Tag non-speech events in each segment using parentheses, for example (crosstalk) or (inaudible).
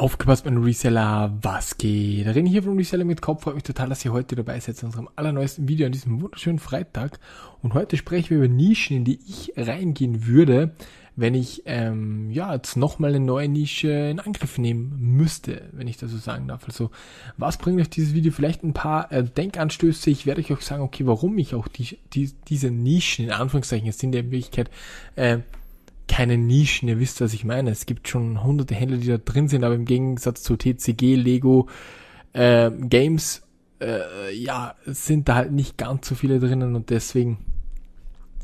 Aufgepasst, mein Reseller, was geht? René hier vom Reseller mit Kopf. Freut mich total, dass ihr heute dabei seid zu unserem allerneuesten Video an diesem wunderschönen Freitag. Und heute sprechen wir über Nischen, in die ich reingehen würde, wenn ich ähm, ja jetzt nochmal eine neue Nische in Angriff nehmen müsste, wenn ich das so sagen darf. Also was bringt euch dieses Video? Vielleicht ein paar äh, Denkanstöße. Ich werde euch auch sagen, okay, warum ich auch die, die, diese Nischen, in Anführungszeichen, es sind ja in Wirklichkeit äh, keine Nischen, ihr wisst, was ich meine. Es gibt schon hunderte Händler, die da drin sind, aber im Gegensatz zu TCG, Lego, äh, Games, äh, ja, sind da halt nicht ganz so viele drinnen und deswegen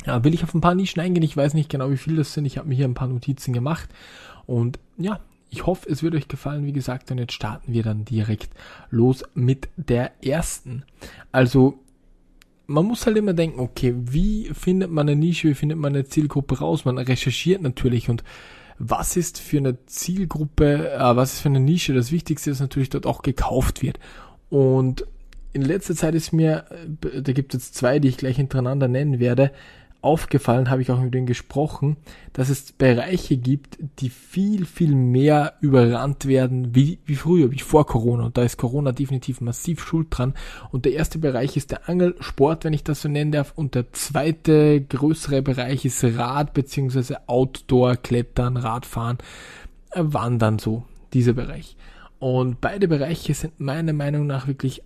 ja, will ich auf ein paar Nischen eingehen. Ich weiß nicht genau, wie viele das sind. Ich habe mir hier ein paar Notizen gemacht und ja, ich hoffe, es wird euch gefallen, wie gesagt, und jetzt starten wir dann direkt los mit der ersten. Also, man muss halt immer denken, okay, wie findet man eine Nische, wie findet man eine Zielgruppe raus? Man recherchiert natürlich und was ist für eine Zielgruppe, äh, was ist für eine Nische das Wichtigste, dass natürlich dort auch gekauft wird. Und in letzter Zeit ist mir, äh, da gibt es zwei, die ich gleich hintereinander nennen werde, aufgefallen, habe ich auch mit denen gesprochen, dass es Bereiche gibt, die viel, viel mehr überrannt werden wie, wie früher, wie vor Corona. Und da ist Corona definitiv massiv schuld dran. Und der erste Bereich ist der Angelsport, wenn ich das so nennen darf. Und der zweite größere Bereich ist Rad bzw. Outdoor, Klettern, Radfahren, äh, Wandern so, dieser Bereich. Und beide Bereiche sind meiner Meinung nach wirklich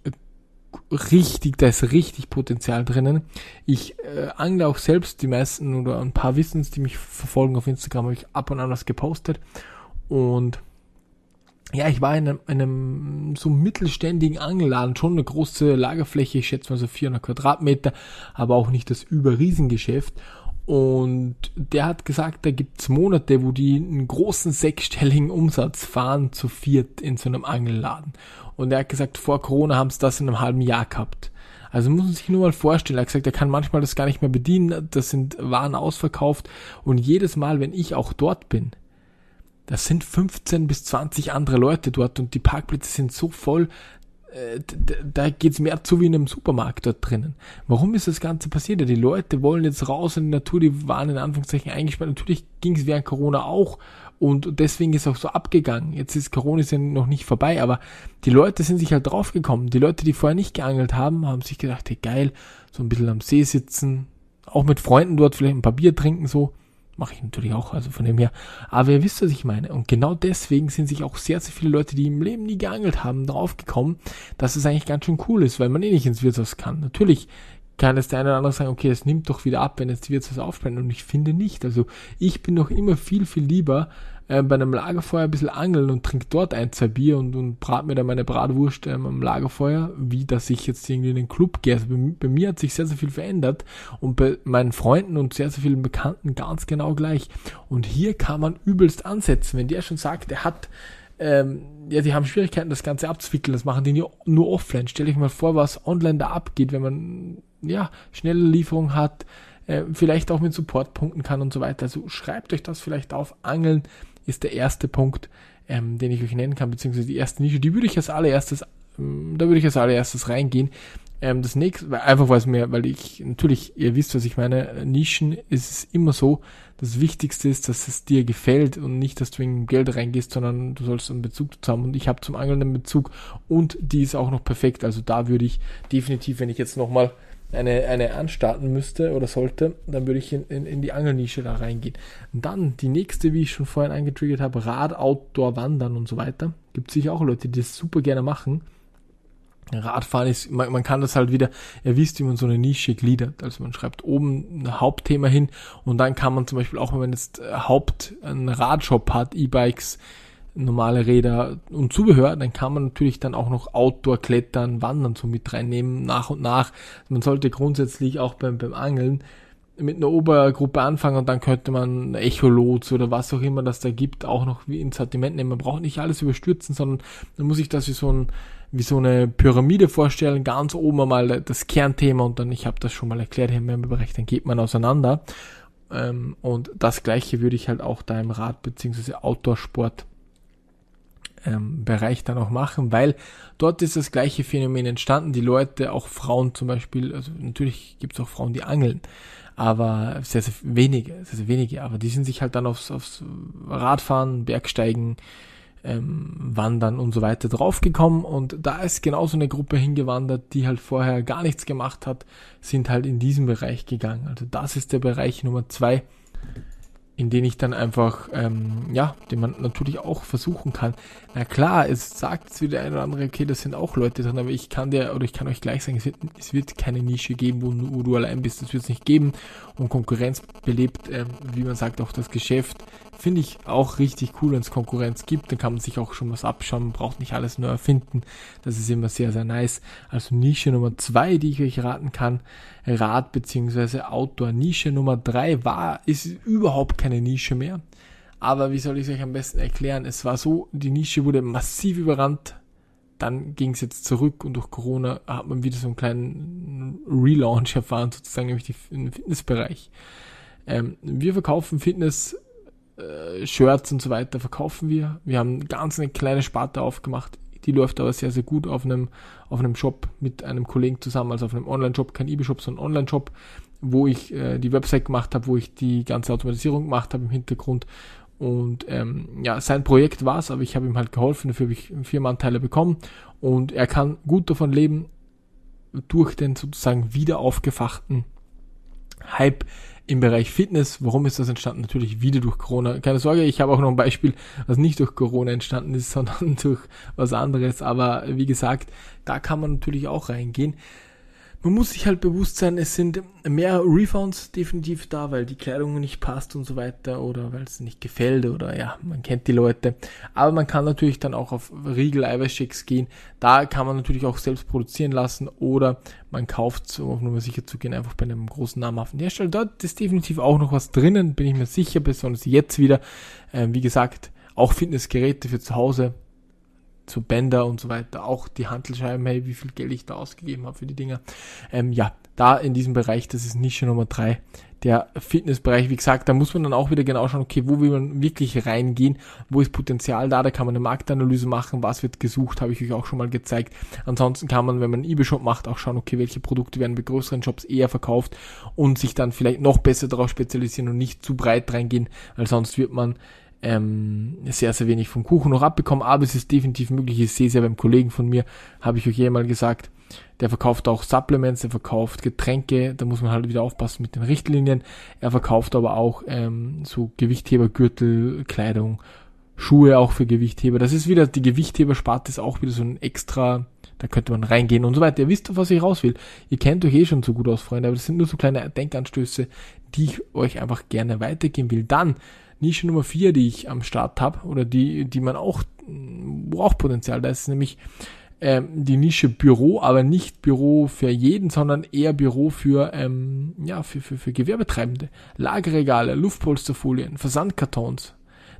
richtig, da ist richtig Potenzial drinnen. Ich äh, angle auch selbst, die meisten oder ein paar wissen es, die mich verfolgen auf Instagram, habe ich ab und an was gepostet. Und ja, ich war in einem, einem so mittelständigen Angelladen, schon eine große Lagerfläche, ich schätze mal so 400 Quadratmeter, aber auch nicht das Überriesengeschäft. Und der hat gesagt, da gibt's Monate, wo die einen großen sechsstelligen Umsatz fahren zu viert in so einem Angelladen. Und er hat gesagt, vor Corona haben sie das in einem halben Jahr gehabt. Also muss man sich nur mal vorstellen. Er hat gesagt, er kann manchmal das gar nicht mehr bedienen. Das sind Waren ausverkauft. Und jedes Mal, wenn ich auch dort bin, das sind 15 bis 20 andere Leute dort und die Parkplätze sind so voll, da geht's mehr zu wie in einem Supermarkt dort drinnen. Warum ist das Ganze passiert? Die Leute wollen jetzt raus in die Natur, die waren in Anführungszeichen eingesperrt. Natürlich ging es während Corona auch und deswegen ist auch so abgegangen. Jetzt ist Corona ist ja noch nicht vorbei, aber die Leute sind sich halt draufgekommen. Die Leute, die vorher nicht geangelt haben, haben sich gedacht, hey geil, so ein bisschen am See sitzen, auch mit Freunden dort vielleicht ein paar Bier trinken, so. Mache ich natürlich auch, also von dem her. Aber ihr wisst, was ich meine. Und genau deswegen sind sich auch sehr, sehr viele Leute, die im Leben nie geangelt haben, draufgekommen, dass es eigentlich ganz schön cool ist, weil man eh nicht ins Wirtshaus kann. Natürlich kann es der eine oder andere sagen, okay, es nimmt doch wieder ab, wenn jetzt die Wirtshaus aufsperren. Und ich finde nicht. Also ich bin noch immer viel, viel lieber äh, bei einem Lagerfeuer ein bisschen angeln und trinke dort ein, zwei Bier und, und brat mir dann meine Bratwurst ähm, am Lagerfeuer, wie dass ich jetzt irgendwie in den Club gehe. Also bei, bei, mir hat sich sehr, sehr viel verändert und bei meinen Freunden und sehr, sehr vielen Bekannten ganz genau gleich. Und hier kann man übelst ansetzen. Wenn der schon sagt, er hat ähm, ja, die haben Schwierigkeiten, das Ganze abzuwickeln. Das machen die nur, nur offline. Stell dich mal vor, was online da abgeht, wenn man ja schnelle Lieferung hat, äh, vielleicht auch mit Support punkten kann und so weiter. Also schreibt euch das vielleicht auf. Angeln ist der erste Punkt, ähm, den ich euch nennen kann, beziehungsweise die erste Nische. Die würde ich als allererstes, ähm, da würde ich als allererstes reingehen. Ähm, das nächste, einfach weil es mir, weil ich, natürlich, ihr wisst, was ich meine, Nischen ist es immer so, das Wichtigste ist, dass es dir gefällt und nicht, dass du in Geld reingehst, sondern du sollst einen Bezug dazu haben. Und ich habe zum Angeln einen Bezug und die ist auch noch perfekt. Also da würde ich definitiv, wenn ich jetzt nochmal eine, eine anstarten müsste oder sollte, dann würde ich in, in, in die Angelnische da reingehen. Dann die nächste, wie ich schon vorhin eingetriggert habe, Rad, Outdoor, Wandern und so weiter. Gibt sicher auch Leute, die das super gerne machen. Radfahren ist, man, man kann das halt wieder, ihr wisst, wie man so eine Nische gliedert. Also man schreibt oben ein Hauptthema hin und dann kann man zum Beispiel auch, wenn man jetzt äh, Haupt einen Radshop hat, E-Bikes, normale Räder und Zubehör, dann kann man natürlich dann auch noch Outdoor, Klettern, Wandern so mit reinnehmen, nach und nach. Man sollte grundsätzlich auch beim, beim Angeln mit einer Obergruppe anfangen und dann könnte man Echolot oder was auch immer das da gibt, auch noch wie ins Sortiment nehmen. Man braucht nicht alles überstürzen, sondern man muss sich das wie so ein wie so eine Pyramide vorstellen, ganz oben einmal das Kernthema und dann, ich habe das schon mal erklärt hier im Bereich, dann geht man auseinander. Ähm, und das gleiche würde ich halt auch da im Rad bzw. Outdoor-Sport ähm, Bereich dann auch machen, weil dort ist das gleiche Phänomen entstanden. Die Leute, auch Frauen zum Beispiel, also natürlich gibt es auch Frauen, die angeln, aber sehr, sehr wenige, sehr, sehr wenige, aber die sind sich halt dann aufs, aufs Radfahren, Bergsteigen, ähm, Wandern und so weiter draufgekommen und da ist genauso eine Gruppe hingewandert, die halt vorher gar nichts gemacht hat, sind halt in diesen Bereich gegangen. Also das ist der Bereich Nummer zwei, in den ich dann einfach, ähm, ja, den man natürlich auch versuchen kann. Na klar, es sagt wieder der eine oder andere, okay, das sind auch Leute drin, aber ich kann dir, oder ich kann euch gleich sagen, es wird, es wird keine Nische geben, wo, wo du allein bist, das wird es nicht geben. Und Konkurrenz belebt, ähm, wie man sagt, auch das Geschäft. Finde ich auch richtig cool, wenn es Konkurrenz gibt, dann kann man sich auch schon was abschauen, man braucht nicht alles nur erfinden. Das ist immer sehr, sehr nice. Also Nische Nummer zwei, die ich euch raten kann, Rad bzw. Outdoor. Nische Nummer drei war, ist überhaupt keine Nische mehr. Aber wie soll ich es euch am besten erklären? Es war so, die Nische wurde massiv überrannt. Dann ging es jetzt zurück und durch Corona hat man wieder so einen kleinen Relaunch erfahren, sozusagen nämlich im Fitnessbereich. Ähm, wir verkaufen Fitness äh, Shirts und so weiter verkaufen wir. Wir haben ganz eine kleine Sparte aufgemacht. Die läuft aber sehr, sehr gut auf einem, auf einem Shop mit einem Kollegen zusammen, also auf einem Online-Shop, kein eBay-Shop, sondern Online-Shop, wo ich äh, die Website gemacht habe, wo ich die ganze Automatisierung gemacht habe im Hintergrund. Und ähm, ja, sein Projekt war es, aber ich habe ihm halt geholfen, dafür habe ich vier Mannteile bekommen und er kann gut davon leben, durch den sozusagen wieder aufgefachten Hype im Bereich Fitness. Warum ist das entstanden? Natürlich wieder durch Corona. Keine Sorge, ich habe auch noch ein Beispiel, was nicht durch Corona entstanden ist, (laughs) sondern durch was anderes. Aber wie gesagt, da kann man natürlich auch reingehen man muss sich halt bewusst sein, es sind mehr Refunds definitiv da, weil die Kleidung nicht passt und so weiter oder weil es nicht gefällt oder ja, man kennt die Leute. Aber man kann natürlich dann auch auf Riegel Eiweißshakes gehen. Da kann man natürlich auch selbst produzieren lassen oder man kauft, um auf Nummer sicher zu gehen, einfach bei einem großen namhaften Hersteller. Dort ist definitiv auch noch was drinnen, bin ich mir sicher, besonders jetzt wieder. Ähm, wie gesagt, auch Fitnessgeräte für zu Hause zu Bänder und so weiter, auch die Handelscheiben, hey, wie viel Geld ich da ausgegeben habe für die Dinger. Ähm, ja, da in diesem Bereich, das ist Nische Nummer drei, der Fitnessbereich, wie gesagt, da muss man dann auch wieder genau schauen, okay, wo will man wirklich reingehen, wo ist Potenzial da, da kann man eine Marktanalyse machen, was wird gesucht, habe ich euch auch schon mal gezeigt. Ansonsten kann man, wenn man einen eBay-Shop macht, auch schauen, okay, welche Produkte werden bei größeren Shops eher verkauft und sich dann vielleicht noch besser darauf spezialisieren und nicht zu breit reingehen, weil sonst wird man ähm, sehr, sehr wenig vom Kuchen noch abbekommen, aber es ist definitiv möglich. Ich sehe es ja beim Kollegen von mir, habe ich euch eh mal gesagt, der verkauft auch Supplements, der verkauft Getränke, da muss man halt wieder aufpassen mit den Richtlinien. Er verkauft aber auch ähm, so Gewichthebergürtel, Kleidung, Schuhe auch für Gewichtheber. Das ist wieder, die Gewichthebersparte ist auch wieder so ein extra, da könnte man reingehen und so weiter. Ihr wisst, auf was ich raus will. Ihr kennt euch eh schon so gut aus, Freunde, aber das sind nur so kleine Denkanstöße, die ich euch einfach gerne weitergeben will. Dann Nische Nummer vier, die ich am Start habe, oder die, die man auch, wo auch Potenzial da ist, nämlich ähm, die Nische Büro, aber nicht Büro für jeden, sondern eher Büro für, ähm, ja, für, für, für Gewerbetreibende. Lagerregale, Luftpolsterfolien, Versandkartons.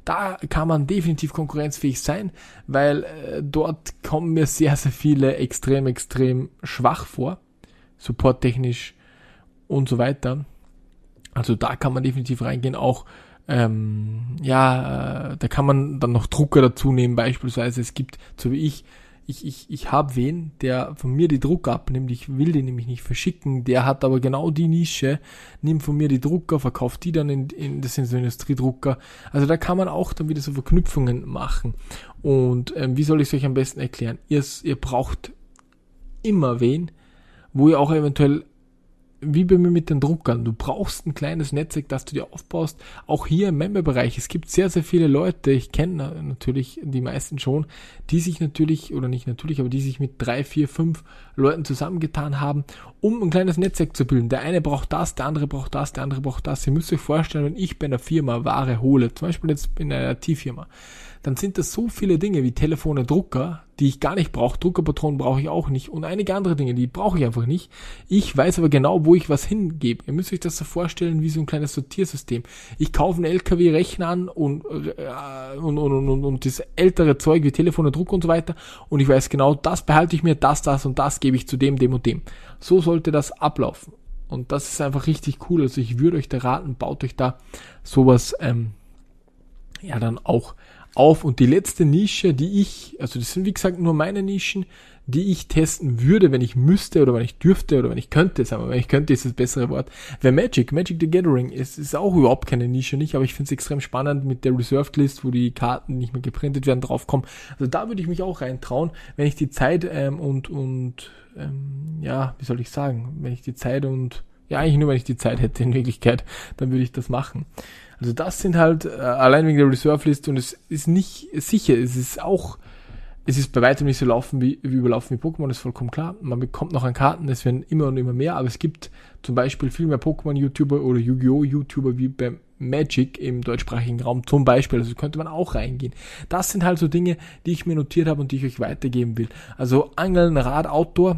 Da kann man definitiv konkurrenzfähig sein, weil äh, dort kommen mir sehr, sehr viele extrem, extrem schwach vor. Supporttechnisch und so weiter. Also da kann man definitiv reingehen, auch ähm, ja, äh, da kann man dann noch Drucker dazu nehmen, beispielsweise. Es gibt, so wie ich, ich, ich, ich habe wen, der von mir die Drucker abnimmt, ich will den nämlich nicht verschicken, der hat aber genau die Nische, nimmt von mir die Drucker, verkauft die dann in, in das sind so Industriedrucker. Also da kann man auch dann wieder so Verknüpfungen machen. Und ähm, wie soll ich es euch am besten erklären? Ihr, ihr braucht immer wen, wo ihr auch eventuell wie bei mir mit den Druckern. Du brauchst ein kleines Netzwerk, das du dir aufbaust. Auch hier im Member-Bereich. Es gibt sehr, sehr viele Leute, ich kenne natürlich die meisten schon, die sich natürlich, oder nicht natürlich, aber die sich mit drei, vier, fünf Leuten zusammengetan haben, um ein kleines Netzwerk zu bilden. Der eine braucht das, der andere braucht das, der andere braucht das. Ihr müsst euch vorstellen, wenn ich bei einer Firma Ware hole, zum Beispiel jetzt in einer IT-Firma, dann sind das so viele Dinge wie Telefone, Drucker, die ich gar nicht brauche. Druckerpatronen brauche ich auch nicht und einige andere Dinge, die brauche ich einfach nicht. Ich weiß aber genau, wo ich was hingebe. Ihr müsst euch das so vorstellen wie so ein kleines Sortiersystem. Ich kaufe einen LKW-Rechner an und, äh, und, und, und, und das ältere Zeug wie Telefone, Drucker und so weiter und ich weiß genau, das behalte ich mir, das, das und das gebe ich zu dem, dem und dem. So sollte das ablaufen. Und das ist einfach richtig cool. Also ich würde euch da raten, baut euch da sowas ähm, ja dann auch auf. Und die letzte Nische, die ich, also das sind wie gesagt nur meine Nischen, die ich testen würde, wenn ich müsste oder wenn ich dürfte oder wenn ich könnte, sagen wir, wenn ich könnte ist das bessere Wort, wäre Magic. Magic the Gathering ist, ist auch überhaupt keine Nische nicht, aber ich finde es extrem spannend mit der Reserved List, wo die Karten nicht mehr geprintet werden, draufkommen. Also da würde ich mich auch reintrauen, wenn ich die Zeit ähm, und, und ähm, ja, wie soll ich sagen, wenn ich die Zeit und ja, eigentlich nur, wenn ich die Zeit hätte in Wirklichkeit, dann würde ich das machen. Also das sind halt, äh, allein wegen der Reserve List und es ist nicht sicher, es ist auch es ist bei weitem nicht so laufen wie, wie überlaufen wie Pokémon, ist vollkommen klar. Man bekommt noch an Karten, es werden immer und immer mehr, aber es gibt zum Beispiel viel mehr Pokémon-YouTuber oder Yu-Gi-Oh! YouTuber wie bei Magic im deutschsprachigen Raum zum Beispiel. Also könnte man auch reingehen. Das sind halt so Dinge, die ich mir notiert habe und die ich euch weitergeben will. Also Angeln, Rad, Outdoor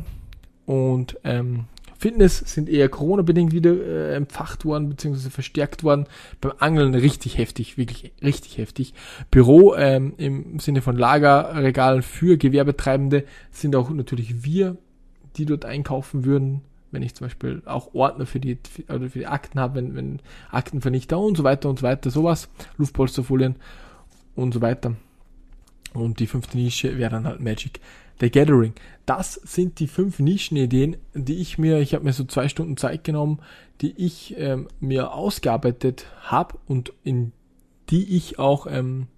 und ähm, Fitness sind eher Corona-bedingt wieder äh, empfacht worden, beziehungsweise verstärkt worden. Beim Angeln richtig heftig, wirklich richtig heftig. Büro ähm, im Sinne von Lagerregalen für Gewerbetreibende sind auch natürlich wir, die dort einkaufen würden. Wenn ich zum Beispiel auch Ordner für die, oder für die Akten habe, wenn, wenn Aktenvernichter und so weiter und so weiter, sowas, Luftpolsterfolien und so weiter. Und die fünfte Nische wäre dann halt Magic. The Gathering. Das sind die fünf Nischenideen, die ich mir, ich habe mir so zwei Stunden Zeit genommen, die ich ähm, mir ausgearbeitet habe und in die ich auch ähm,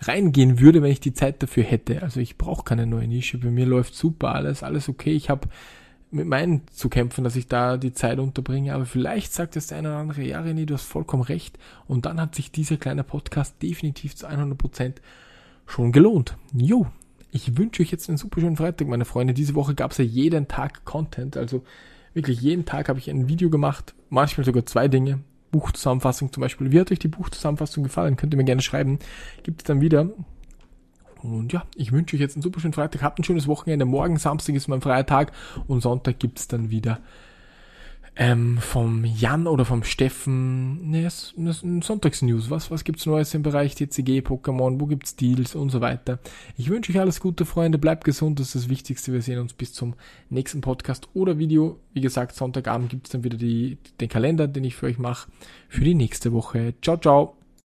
reingehen würde, wenn ich die Zeit dafür hätte. Also ich brauche keine neue Nische. Bei mir läuft super alles, alles okay. Ich habe mit meinen zu kämpfen, dass ich da die Zeit unterbringe. Aber vielleicht sagt das der eine oder andere, ja René, du hast vollkommen recht. Und dann hat sich dieser kleine Podcast definitiv zu 100 Prozent schon gelohnt. Jo, ich wünsche euch jetzt einen super schönen Freitag, meine Freunde. Diese Woche gab es ja jeden Tag Content. Also wirklich jeden Tag habe ich ein Video gemacht. Manchmal sogar zwei Dinge. Buchzusammenfassung zum Beispiel. Wie hat euch die Buchzusammenfassung gefallen? Könnt ihr mir gerne schreiben. Gibt es dann wieder. Und ja, ich wünsche euch jetzt einen super schönen Freitag. Habt ein schönes Wochenende. Morgen Samstag ist mein freier Tag und Sonntag gibt es dann wieder ähm, vom Jan oder vom Steffen, ne, Sonntagsnews. Was, was gibt's Neues im Bereich TCG, Pokémon, wo gibt's Deals und so weiter. Ich wünsche euch alles Gute, Freunde. Bleibt gesund, das ist das Wichtigste. Wir sehen uns bis zum nächsten Podcast oder Video. Wie gesagt, Sonntagabend gibt's dann wieder die, den Kalender, den ich für euch mache, für die nächste Woche. Ciao, ciao.